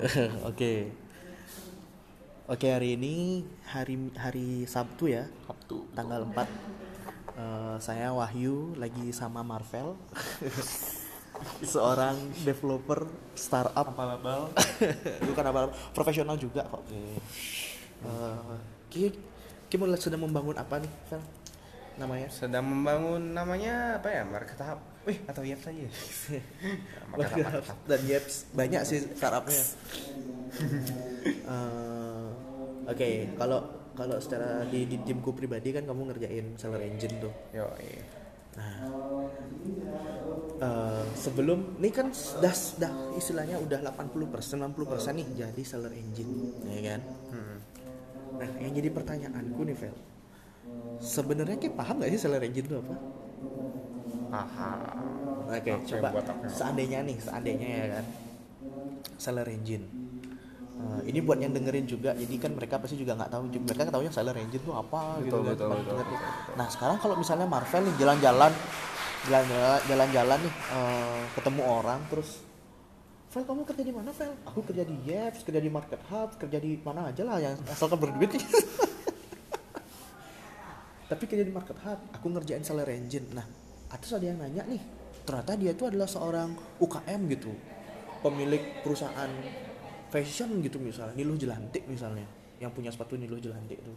Oke. Oke, hari ini hari hari Sabtu ya, Sabtu. tanggal 4. Eh, saya Wahyu lagi sama Marvel. Seorang developer startup Abal-abal. bukan apa profesional juga kok. Eh, Ki, Ki mau sedang membangun apa nih, Vel? Namanya? Sedang membangun namanya apa ya? Market Hub. Atau Market Hub. dan Yeps banyak sih startupnya. Eh, Oke, kalau kalau secara di, di timku pribadi kan kamu ngerjain seller engine tuh. Yo, iya. Nah, eh, sebelum ini kan sudah sudah istilahnya udah 80 persen 90 nih jadi seller engine, ya kan? Hmm. Nah, yang jadi pertanyaanku nih, Vel. Sebenarnya kayak paham gak sih seller engine itu apa? Paham. Oke, Oke, coba seandainya nih, seandainya ya kan, seller engine. Eh, ini buat yang dengerin juga, jadi kan mereka pasti juga nggak tahu, mereka tahunya seller engine tuh apa gitu Betul, kan. betul, Cuma betul, ngerti. betul, betul. Nah sekarang kalau misalnya Marvel nih jalan-jalan, jalan-jalan, nih, eh, ketemu orang terus, Vel kamu kerja di mana Vel? Aku kerja di Yeps, kerja di Market Hub, kerja di mana aja lah yang asalkan berduit. Tapi kerja di Market Hub, aku ngerjain seller engine. Nah, atas ada yang nanya nih, ternyata dia itu adalah seorang UKM gitu, pemilik perusahaan fashion gitu misalnya, Niluh Jelantik misalnya, yang punya sepatu Niluh Jelantik itu.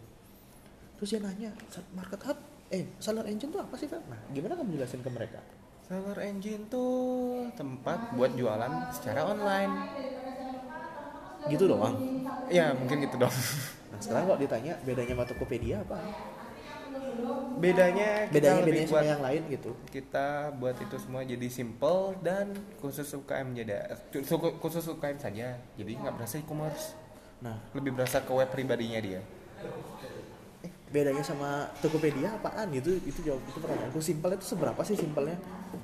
Terus dia nanya, Market Hub, eh seller engine tuh apa sih, Fel? Nah, gimana kamu jelasin ke mereka? Seller Engine tuh tempat buat jualan secara online. Gitu doang. Ya, mungkin gitu dong. Nah, sekarang kok ditanya bedanya sama Tokopedia apa? Bedanya kita Bedanya lebih bedanya buat yang lain gitu. kita buat itu semua jadi simple dan khusus UKM jadi khusus UKM saja jadi nggak berasa e-commerce Nah, lebih berasa ke web pribadinya dia eh, bedanya sama Tokopedia apaan gitu? Itu jawab itu pertanyaanku. Simpel itu seberapa sih simpelnya?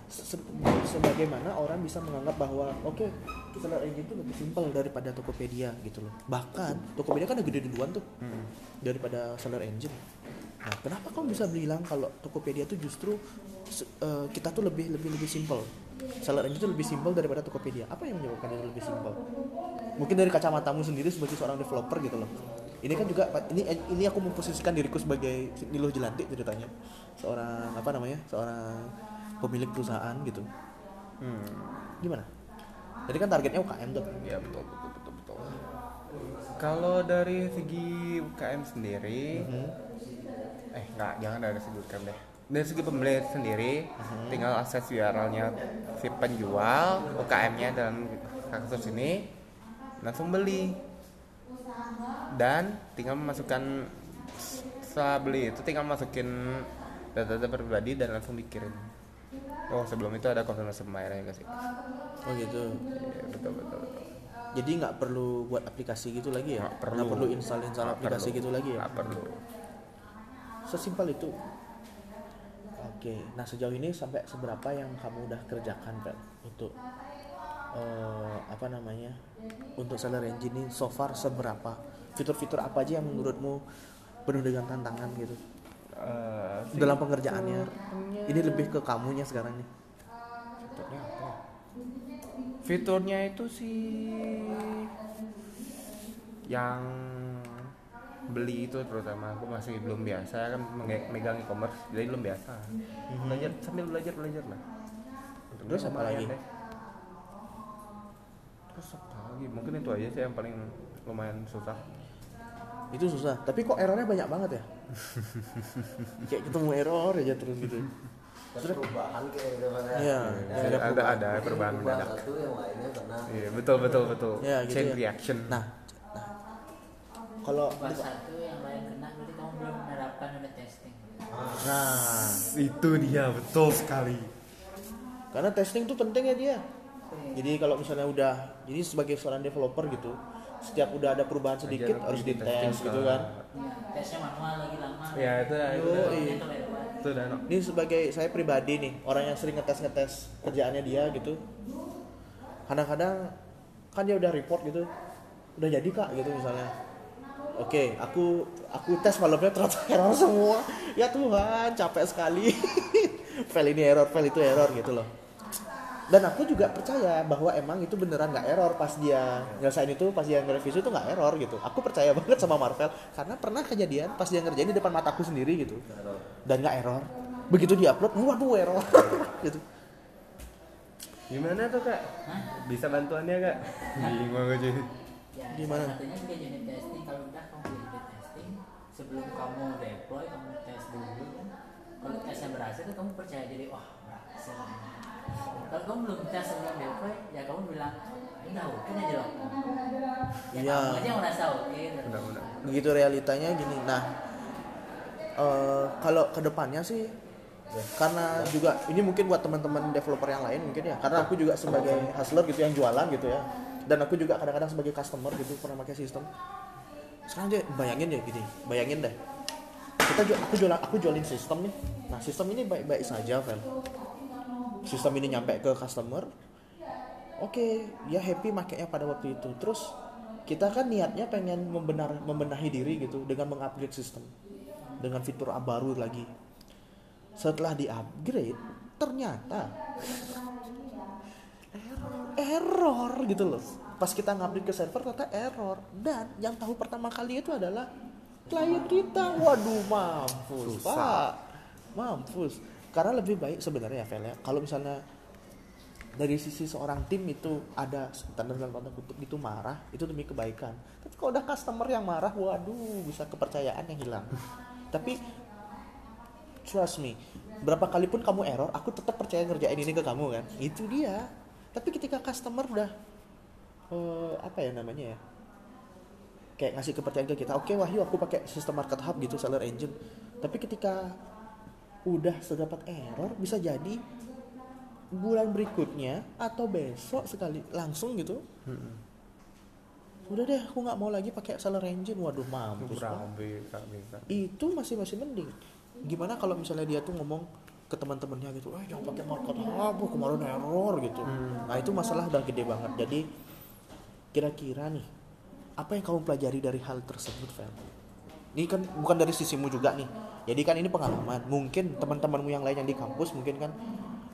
Se- se- sebagaimana orang bisa menganggap bahwa oke seller engine itu lebih simpel daripada Tokopedia gitu loh. Bahkan Tokopedia kan udah gede duluan tuh daripada seller engine. Nah, kenapa kamu bisa bilang kalau Tokopedia tuh justru eh, kita tuh lebih lebih lebih simpel? Seller itu lebih simpel daripada Tokopedia. Apa yang menyebabkan itu lebih simpel? Mungkin dari kacamatamu sendiri sebagai seorang developer gitu loh. Ini kan juga ini ini aku memposisikan diriku sebagai Niluh Jelantik ceritanya. Seorang apa namanya? Seorang pemilik perusahaan gitu. hmm. Gimana? Jadi kan targetnya UKM tuh. ya betul betul betul betul kalau dari segi UKM sendiri eh nggak jangan dari segi UKM deh dari segi pembeli sendiri tinggal akses URL-nya si penjual UKM-nya dalam kasus ini langsung beli dan tinggal memasukkan setelah beli itu tinggal masukin data-data pribadi dan langsung dikirim oh sebelum itu ada konfirmasi pembayarannya guys Oh gitu. Iya, betul betul betul Jadi nggak perlu buat aplikasi gitu lagi ya? Nggak perlu. install install Nggak aplikasi perlu. gitu lagi ya? Nggak perlu Sesimpel itu. Oke, nah sejauh ini sampai seberapa yang kamu udah kerjakan Pel untuk eh, apa namanya untuk seller engine ini so far seberapa? Fitur-fitur apa aja yang menurutmu penuh dengan tantangan gitu? Eh, dalam pengerjaannya. Ini lebih ke kamunya sekarang nih. Fiturnya apa? Ya? fiturnya itu sih yang beli itu terutama aku masih belum biasa kan megang e-commerce jadi belum biasa. Belajar sambil belajar belajar lah. Terus apa lagi? deh. terus apa lagi? Mungkin itu aja sih yang paling lumayan susah. Itu susah tapi kok errornya banyak banget ya? Kayak ketemu error aja terus gitu. Terus perubahan kayak gitu kan ya. Iya, ada ada, ada perubahan. Perubahan mendadak satu yang lainnya karena iya betul betul betul. Ya, gitu chain ya. reaction. Nah kalau satu yang lain kena berarti kamu belum menerapkan unit testing. nah itu dia betul sekali. Karena testing tuh penting ya dia. Jadi kalau misalnya udah jadi sebagai seorang developer gitu setiap udah ada perubahan sedikit Ajar harus dites gitu kan. Ya, tesnya manual lagi lama. ya itu itu Yo, iya. Itu ini sebagai saya pribadi nih orang yang sering ngetes ngetes kerjaannya dia gitu. Kadang-kadang kan dia udah report gitu. Udah jadi kak gitu misalnya oke aku aku tes malamnya ternyata error semua. Ya Tuhan capek sekali. File ini error file itu error gitu loh. Dan aku juga percaya bahwa emang itu beneran nggak error pas dia nyelesain itu pas dia nge-review itu nggak error gitu. Aku percaya banget sama Marvel karena pernah kejadian pas dia ngerjain di depan mataku sendiri gitu. Dan nggak error. Begitu dia upload waduh error. Gitu. Gimana tuh kak? Bisa bantuannya kak? Bingung aja. Gimana? Sebelum kamu deploy kamu tes dulu. Kan kalau tesnya berhasil kan kamu percaya diri wah berhasil. Kalau kamu belum tes sebelum deploy ya kamu bilang "Ah, udah oke aja loh. Ya Iya. kamu aja yang merasa oke Benar-benar. begitu realitanya gini. Nah eh, kalau ke depannya sih karena juga ini mungkin buat teman-teman developer yang lain mungkin ya karena aku juga sebagai hustler gitu yang jualan gitu ya. Dan aku juga kadang-kadang sebagai customer gitu pernah pakai sistem sekarang aja bayangin deh gini. Bayangin deh. Kita ju- aku jualan aku jualin sistem nih. Nah sistem ini baik-baik saja Vel. Sistem ini nyampe ke customer. Oke dia happy makainya pada waktu itu. Terus kita kan niatnya pengen membenar membenahi diri gitu dengan mengupgrade sistem. Dengan fitur baru lagi. Setelah di upgrade ternyata error. Error gitu loh pas kita ngupdate ke server ternyata error. Dan yang tahu pertama kali itu adalah klien kita. Waduh mampus Susah. pak. Mampus. Karena lebih baik sebenarnya ya Vel ya kalau misalnya dari sisi seorang tim itu ada tanda tanda kutip itu marah itu demi kebaikan. Tapi kalau udah customer yang marah waduh bisa kepercayaan yang hilang. Tapi trust me berapa kali pun kamu error aku tetap percaya ngerjain ini ke kamu kan? Itu dia. Tapi ketika customer udah eh, apa ya namanya ya? Kayak ngasih kepercayaan ke kita oke Wahyu aku pakai sistem market hub gitu seller engine tapi ketika udah sedapat error bisa jadi bulan berikutnya atau besok sekali langsung gitu udah deh aku nggak mau lagi pakai seller engine waduh mampus. Berabe itu masih masih mending. Gimana kalau misalnya dia tuh ngomong ke teman-temannya gitu eh jangan pakai market hub kemarin error gitu. Nah itu masalah udah gede banget. Jadi kira-kira nih apa yang kamu pelajari dari hal tersebut Vel? ini kan bukan dari sisimu juga nih jadi kan ini pengalaman mungkin teman-temanmu yang lain yang di kampus mungkin kan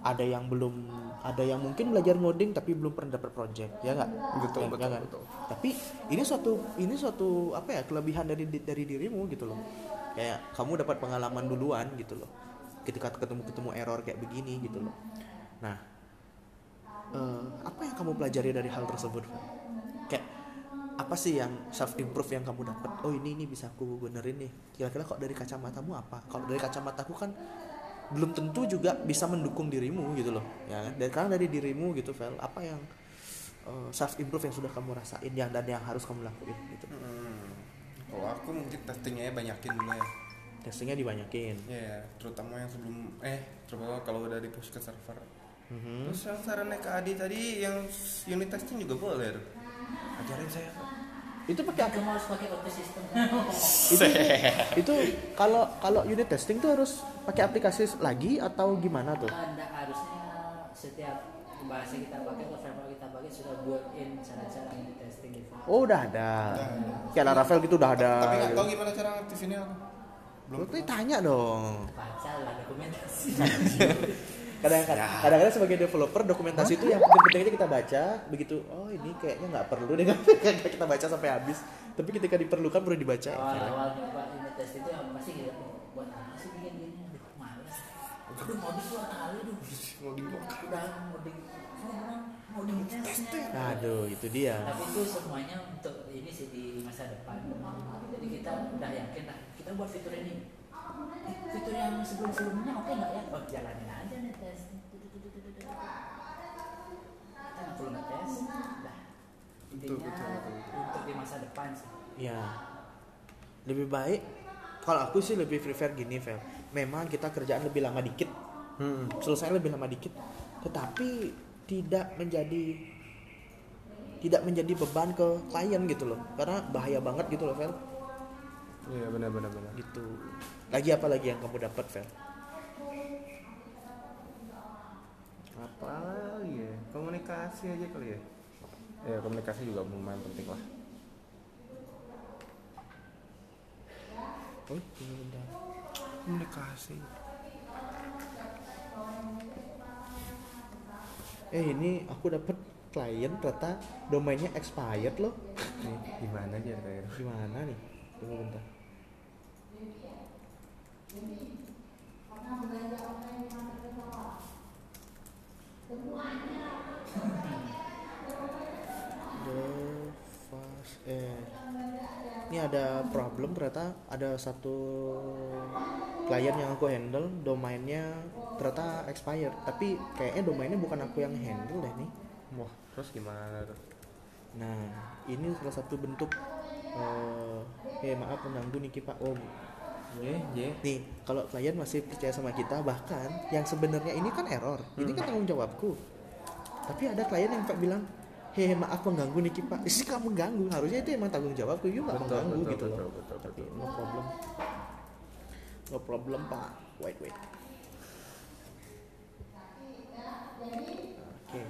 ada yang belum ada yang mungkin belajar ngoding tapi belum pernah dapat project ya nggak Betul, Ya- betul, ya kan? betul. tapi ini suatu ini suatu apa ya kelebihan dari dari dirimu gitu loh kayak kamu dapat pengalaman duluan gitu loh ketika ketemu ketemu error kayak begini gitu loh nah eh, apa yang kamu pelajari dari hal tersebut Van? Apa sih yang self improve yang kamu dapat oh ini ini bisa aku benerin nih kira-kira kok dari kacamatamu apa kalau dari kacamataku kan belum tentu juga bisa mendukung dirimu gitu loh ya kan dan karena dari dirimu gitu Vel apa yang self improve yang sudah kamu rasain yang dan yang harus kamu lakuin gitu Hmm. Kalau aku mungkin testingnya banyakin dulu ya. testingnya dibanyakin Ya, terutama yang sebelum eh terutama kalau udah di push ke server. Mhm. Terus yang sarannya ke Adi tadi yang unit testing juga boleh. Ajarin saya. Itu pakai apa kamu harus pakai OT system itu itu kalau kalau unit testing tuh harus pakai aplikasi lagi atau gimana tuh? Anda harusnya setiap bahasa kita pakai atau framework kita pakai sudah built in cara-cara unit testing gitu. Oh udah ada. Kayak Laravel gitu udah ada. Tapi nggak tahu gimana cara. Lu tuh tanya dong. Baca lah dokumentasi kadang-kadang kadang-kadang sebagai developer dokumentasi itu yang penting-penting aja kita baca begitu oh ini kayaknya nggak perlu deh Nggak kita baca sampai habis. Tapi ketika diperlukan baru dibaca. Awal-awal nyoba unit test itu yang pasti gitu buat apa sih bikin gini? Aduh males. Aduh mau dua kali duh udah ngoding oh, ngoding test aduh itu dia. Tapi itu semuanya untuk ini sih di masa depan. Jadi kita udah yakin lah kita buat fitur ini. Eh, fitur yang sebelum sebelumnya oke nggak ya? Oh jalanin aja nih tes kita nggak perlu ngetes dah intinya untuk di masa depan sih. Ya lebih baik kalau aku sih lebih prefer gini Vel memang kita kerjaan lebih lama dikit. Hmm. selesai lebih lama dikit. Tetapi tidak menjadi tidak menjadi beban ke klien gitu loh. Karena bahaya banget gitu loh Vel Iya benar benar benar. gitu. Lagi apa lagi yang kamu dapat Vel Apa lagi ya? Komunikasi aja kali ya. Ya komunikasi juga lumayan penting lah. oh iya udah. Komunikasi. eh ini aku dapat klien ternyata domainnya expired loh. Nih Gimana aja kayak gimana nih? Tunggu bentar. The eh ini ada problem ternyata ada satu klien yang aku handle domainnya ternyata expired tapi kayaknya domainnya bukan aku yang handle deh nih Wah, terus gimana tuh? Nah, ini salah satu bentuk eh eh maaf mengganggu nih Pak Om. Ye, ye. Nih, kalau klien masih percaya sama kita, bahkan yang sebenarnya ini kan error, ini kan tanggung jawabku. Tapi ada klien yang Pak bilang, hei maaf mengganggu nih Pak. Isi kamu mengganggu, harusnya itu emang tanggung jawabku, yuk nggak Betul, mengganggu betul, gitu betul, loh. betul, Tapi betul. no problem, no problem Pak. Wait wait. Oke.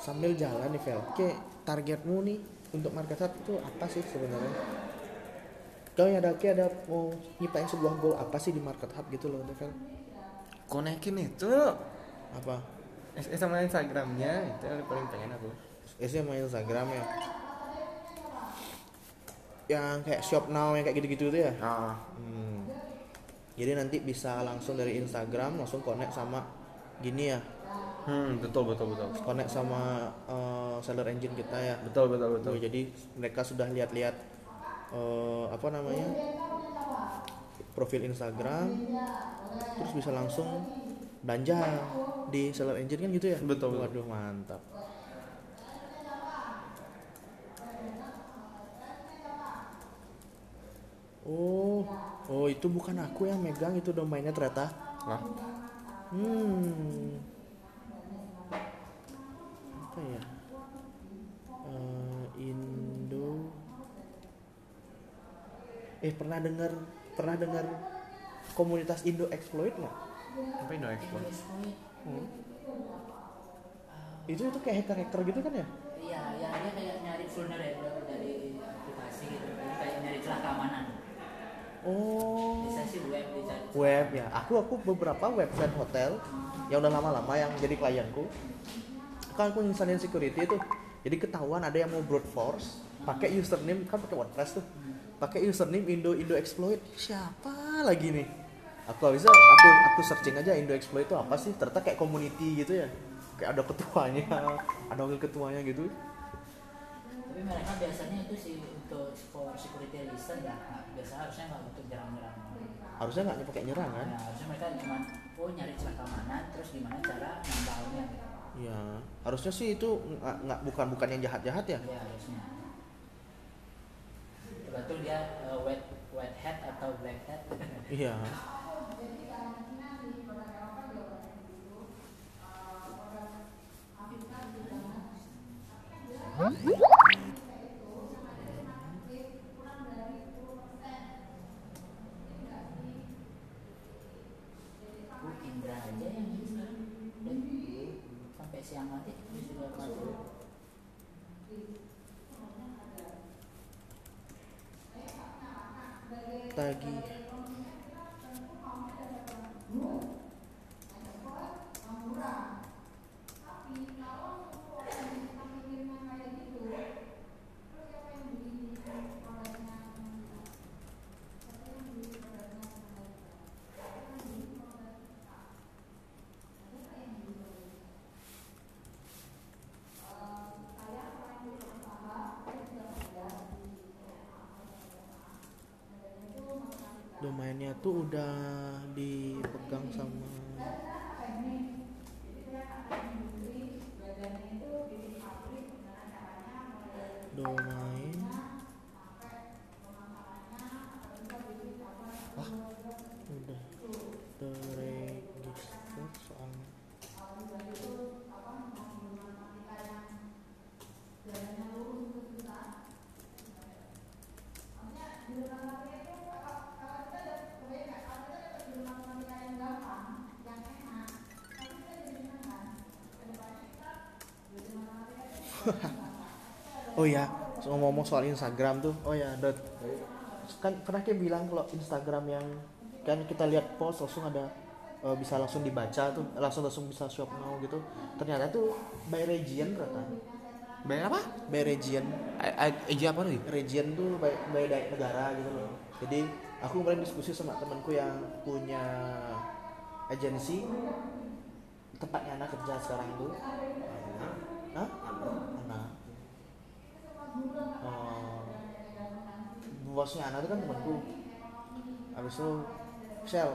Sambil jalan nih Vel, oke targetmu nih untuk market hub itu apa sih sebenarnya? Kau yang ada oke ada mau nyiptain sebuah goal apa sih di market hub gitu loh Vel? Konekin itu Apa? eh, sama Instagramnya itu yang paling pengen aku. Biasanya main Instagram ya. Yang kayak shop now yang kayak gitu-gitu tuh ya. Ah, Hmm. Jadi nanti bisa langsung dari Instagram langsung connect sama gini ya, hmm, betul betul betul. connect sama eh, seller engine kita ya. Betul betul betul. Jadi mereka sudah lihat-lihat eh, apa namanya profil Instagram, terus bisa langsung belanja di seller engine kan gitu ya? Betul. Waduh mantap. Oh, oh itu bukan aku yang megang itu domainnya ternyata. Lah, Hmm. Apa ya? Eh, Indo. Eh pernah dengar pernah dengar komunitas Indo Exploit nggak? apa export? Exploit. Hmm. Itu itu kayak hacker-hacker gitu kan ya? Iya, ya dia kayak nyari vulnerable dari aplikasi gitu. Jadi kayak nyari celah keamanan. Oh. Bisa sih web dicari. Web ya. Aku aku beberapa website hotel yang udah lama-lama yang jadi klienku. Kan aku installin security itu. Jadi ketahuan ada yang mau brute force pakai username kan pakai WordPress tuh. Pakai username Indo Indo Exploit. Siapa lagi nih? Aku bisa aku aku searching aja Indo Exploit itu apa sih? Ternyata kayak community gitu ya. Kayak ada ketuanya, ada wakil ketuanya gitu. Tapi mereka biasanya itu sih untuk for security reason ya. Nah, biasa harusnya nggak untuk nyerang-nyerang. Harusnya nggak pakai nyerang kan? Nah, harusnya mereka cuma oh nyari celah keamanan terus gimana cara nambahnya. Ya, harusnya sih itu nggak nggak bukan bukan yang jahat-jahat ya. Ya harusnya. Betul dia uh, wet wet hat atau black hat. Iya. Bu Indra aja yang ini sekarang udah sampai siang nanti dia sudah masuk. Tagih. Tuh udah dipegang sama Oh ya, ngomong-ngomong soal Instagram tuh, oh ya, Dot. Kan pernah kayak bilang kalau Instagram yang kan kita lihat post langsung ada eh, bisa langsung dibaca tuh langsung langsung bisa shop now gitu. Ternyata tuh by region ternyata. Bayar apa? By region. Eja apa nih region tuh by, by negara gitu loh. Jadi aku kemarin diskusi sama temanku yang punya agensi tempatnya anak kerja sekarang tuh. Hah? anak Eh, bosnya anak itu kan temanku. Habis itu Shell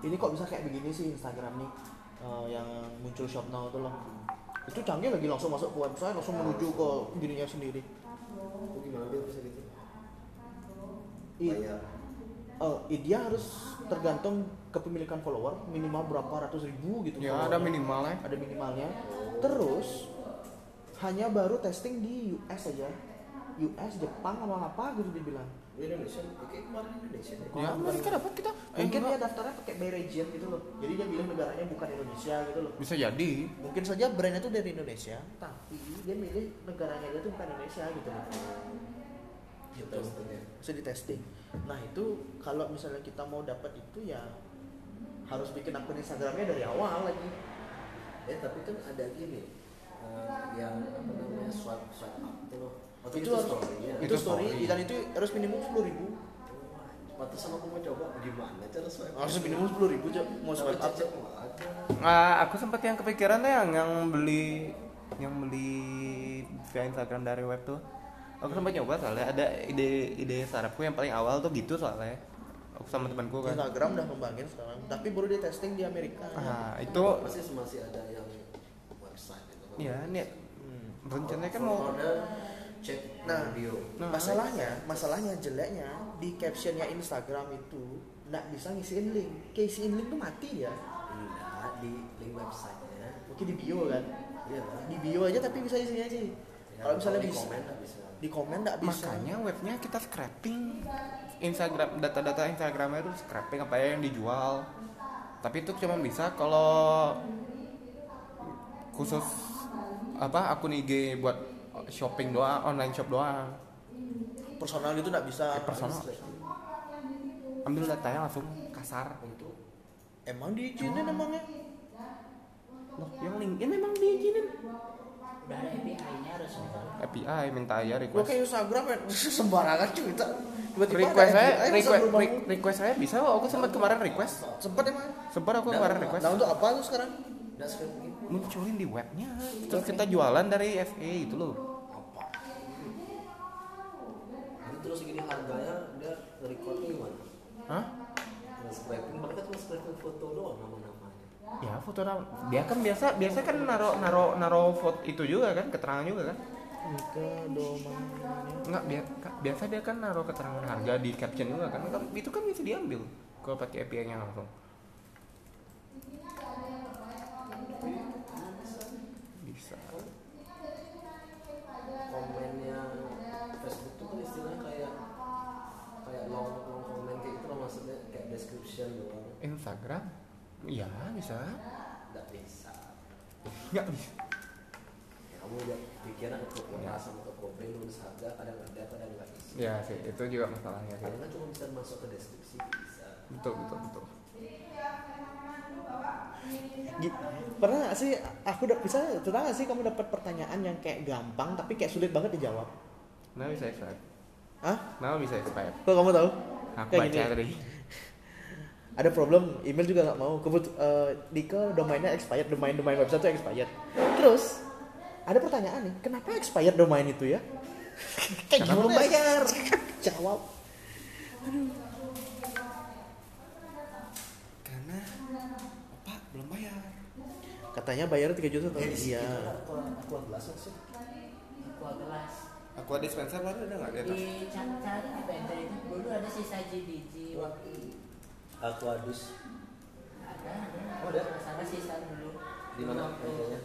ini kok bisa kayak begini sih Instagram nih? Eh, yang muncul shop now itu loh. Itu canggih lagi langsung masuk ke website langsung menuju ke dirinya sendiri. Itu gimana dia bisa gitu? I- Bayar. eh, i- dia harus tergantung kepemilikan follower minimal berapa ratus ribu gitu. Ya followernya. ada minimalnya. Ada minimalnya. Terus hanya baru testing di US aja. US Jepang sama apa gitu dibilang Di Indonesia, oke kemarin Indonesia. deh. ya mereka dapat kita eh, mungkin enggak. dia daftarnya pakai by region gitu loh. Jadi dia bilang negaranya bukan Indonesia gitu loh. Bisa jadi. Mungkin saja brandnya tuh dari Indonesia. Tapi dia milih negaranya dia tuh bukan Indonesia gitu loh. Gitu. Bisa di testing. Nah itu kalau misalnya kita mau dapat itu ya harus bikin akun Instagramnya dari awal lagi. Eh tapi kan ada gini eh, yang apa namanya swipe swipe up tuh. Atau itu itu, harus story-nya. itu Itu story story. dan itu harus minimum sepuluh ribu Pantesan aku mau coba gimana cara swipe harus minimum sepuluh ribu cok mau swipe up cecep nggak ada. Ah, aku sempat yang kepikiran deh yang yang beli yang beli via Instagram dari web tuh. Aku sempat nyoba soalnya ada ide ide startupku yang paling awal tuh gitu soalnya. Aku sama temanku kan. Instagram udah ngembangin sekarang tapi baru di testing di Amerika Ah, itu Masih masih ada yang website gitu. ya nih Hmm. rencananya kan mau order cek Nah, video. Nah, masalahnya masalahnya jeleknya di captionnya Instagram itu nggak bisa ngisiin link kayak isiin link tuh mati ya Enggak di link websitenya. mungkin di bio kan Iya. di bio aja tapi bisa isinya sih Ya, kalau misalnya di bisa komen bisa. di komen nggak bisa makanya webnya kita scraping Instagram data-data Instagramnya itu scraping apa ya yang dijual tapi itu cuma bisa kalau khusus apa akun IG buat shopping doang online shop doang. Personal itu nggak bisa Eh, personal. ambil datanya langsung kasar. Untuk emang diizinin emangnya? Loh yang LinkedIn memang diizinin. Udah ada API-nya harus API minta ya lo request kayak Instagram ya sembarangan cuy kita tiba-tiba request saya request request saya bisa kok. Aku sempat kemarin request. Sempet emang? Sempat aku kemarin request. nah untuk apa tuh sekarang? Gitu. munculin di webnya. Terus kita jualan dari FA itu loh Apa? Ini terus gini harganya dia recordnya gimana? Hah? Nah, scraping mereka cuma scraping foto doang nama-namanya. Ya foto nama. Dia kan biasa biasa kan naro naro naro foto itu juga kan keterangan juga kan? Enggak biar biasa dia kan naro keterangan harga di caption juga kan? Kan Itu kan bisa diambil kalau pakai API-nya langsung. Bisa. Komennya Facebook tuh kan istilahnya kayak kayak long long comment kayak gitu loh maksudnya kayak description doang. Instagram? Iya bisa. Nggak bisa. Nggak bisa. Ya, kamu udah pikiran ke ya. sama ke profil nulis harga kadang ada kadang nggak bisa. Ya sih itu juga masalahnya sih. Kan cuma bisa masuk ke deskripsi bisa. Betul betul betul. Pernah gak sih aku udah bisa pernah gak sih kamu dapat pertanyaan yang kayak gampang tapi kayak sulit banget dijawab Nah bisa expired. Hah? Nah bisa expired. kok kamu tahu Aku Kayak baca gini. tadi. Ada problem email juga nggak mau kebut eh, Dika domainnya expired domain domain website itu expired terus ada pertanyaan nih kenapa expired domain itu ya kayak Karena belum ya? bayar. jawab Karena Pak belum bayar. katanya bayar 3 juta tahun iya Aku aku sih. Gelas Aku ada dispenser baru ada nggak di atas? di cari di itu dulu ada sisa GDG waktu Aku adus. ada ada Oh, ada? sana sisa dulu Di mana meja-nya?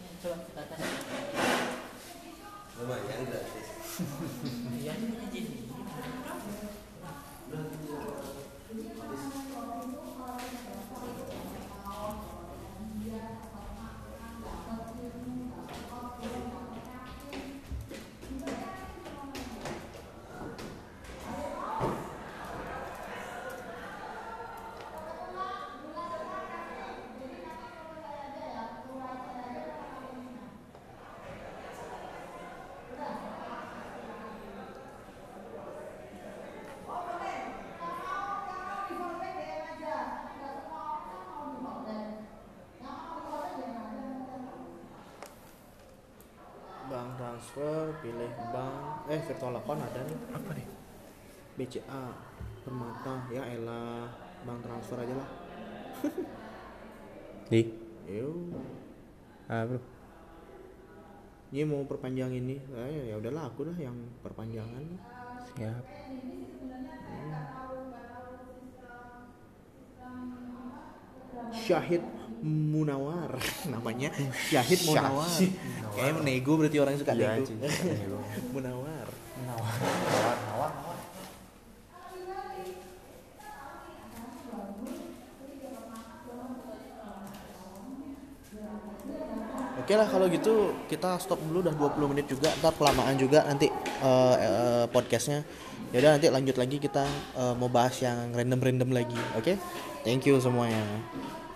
Ya, coba kita tes Lumayan gratis. iya ini punya transfer pilih bank. Eh virtual account ada nih. Apa nih? BCA Permata. Ya elah bank transfer aja lah. Di Yuk, ah bro ini mau perpanjang ini. Eh, ya udahlah aku dah yang perpanjangan. Siap. Syahid Munawar. Namanya Syahid Munawar. Kayaknya nego berarti orang suka Iya, nego. Munawar. Nawar nawar nawar nawar Oke lah kalau gitu kita stop dulu udah 20 menit juga ntar kelamaan juga nanti eh, eh, podcastnya. Yaudah nanti lanjut lagi kita eh, mau bahas yang random-random lagi oke? Thank you semuanya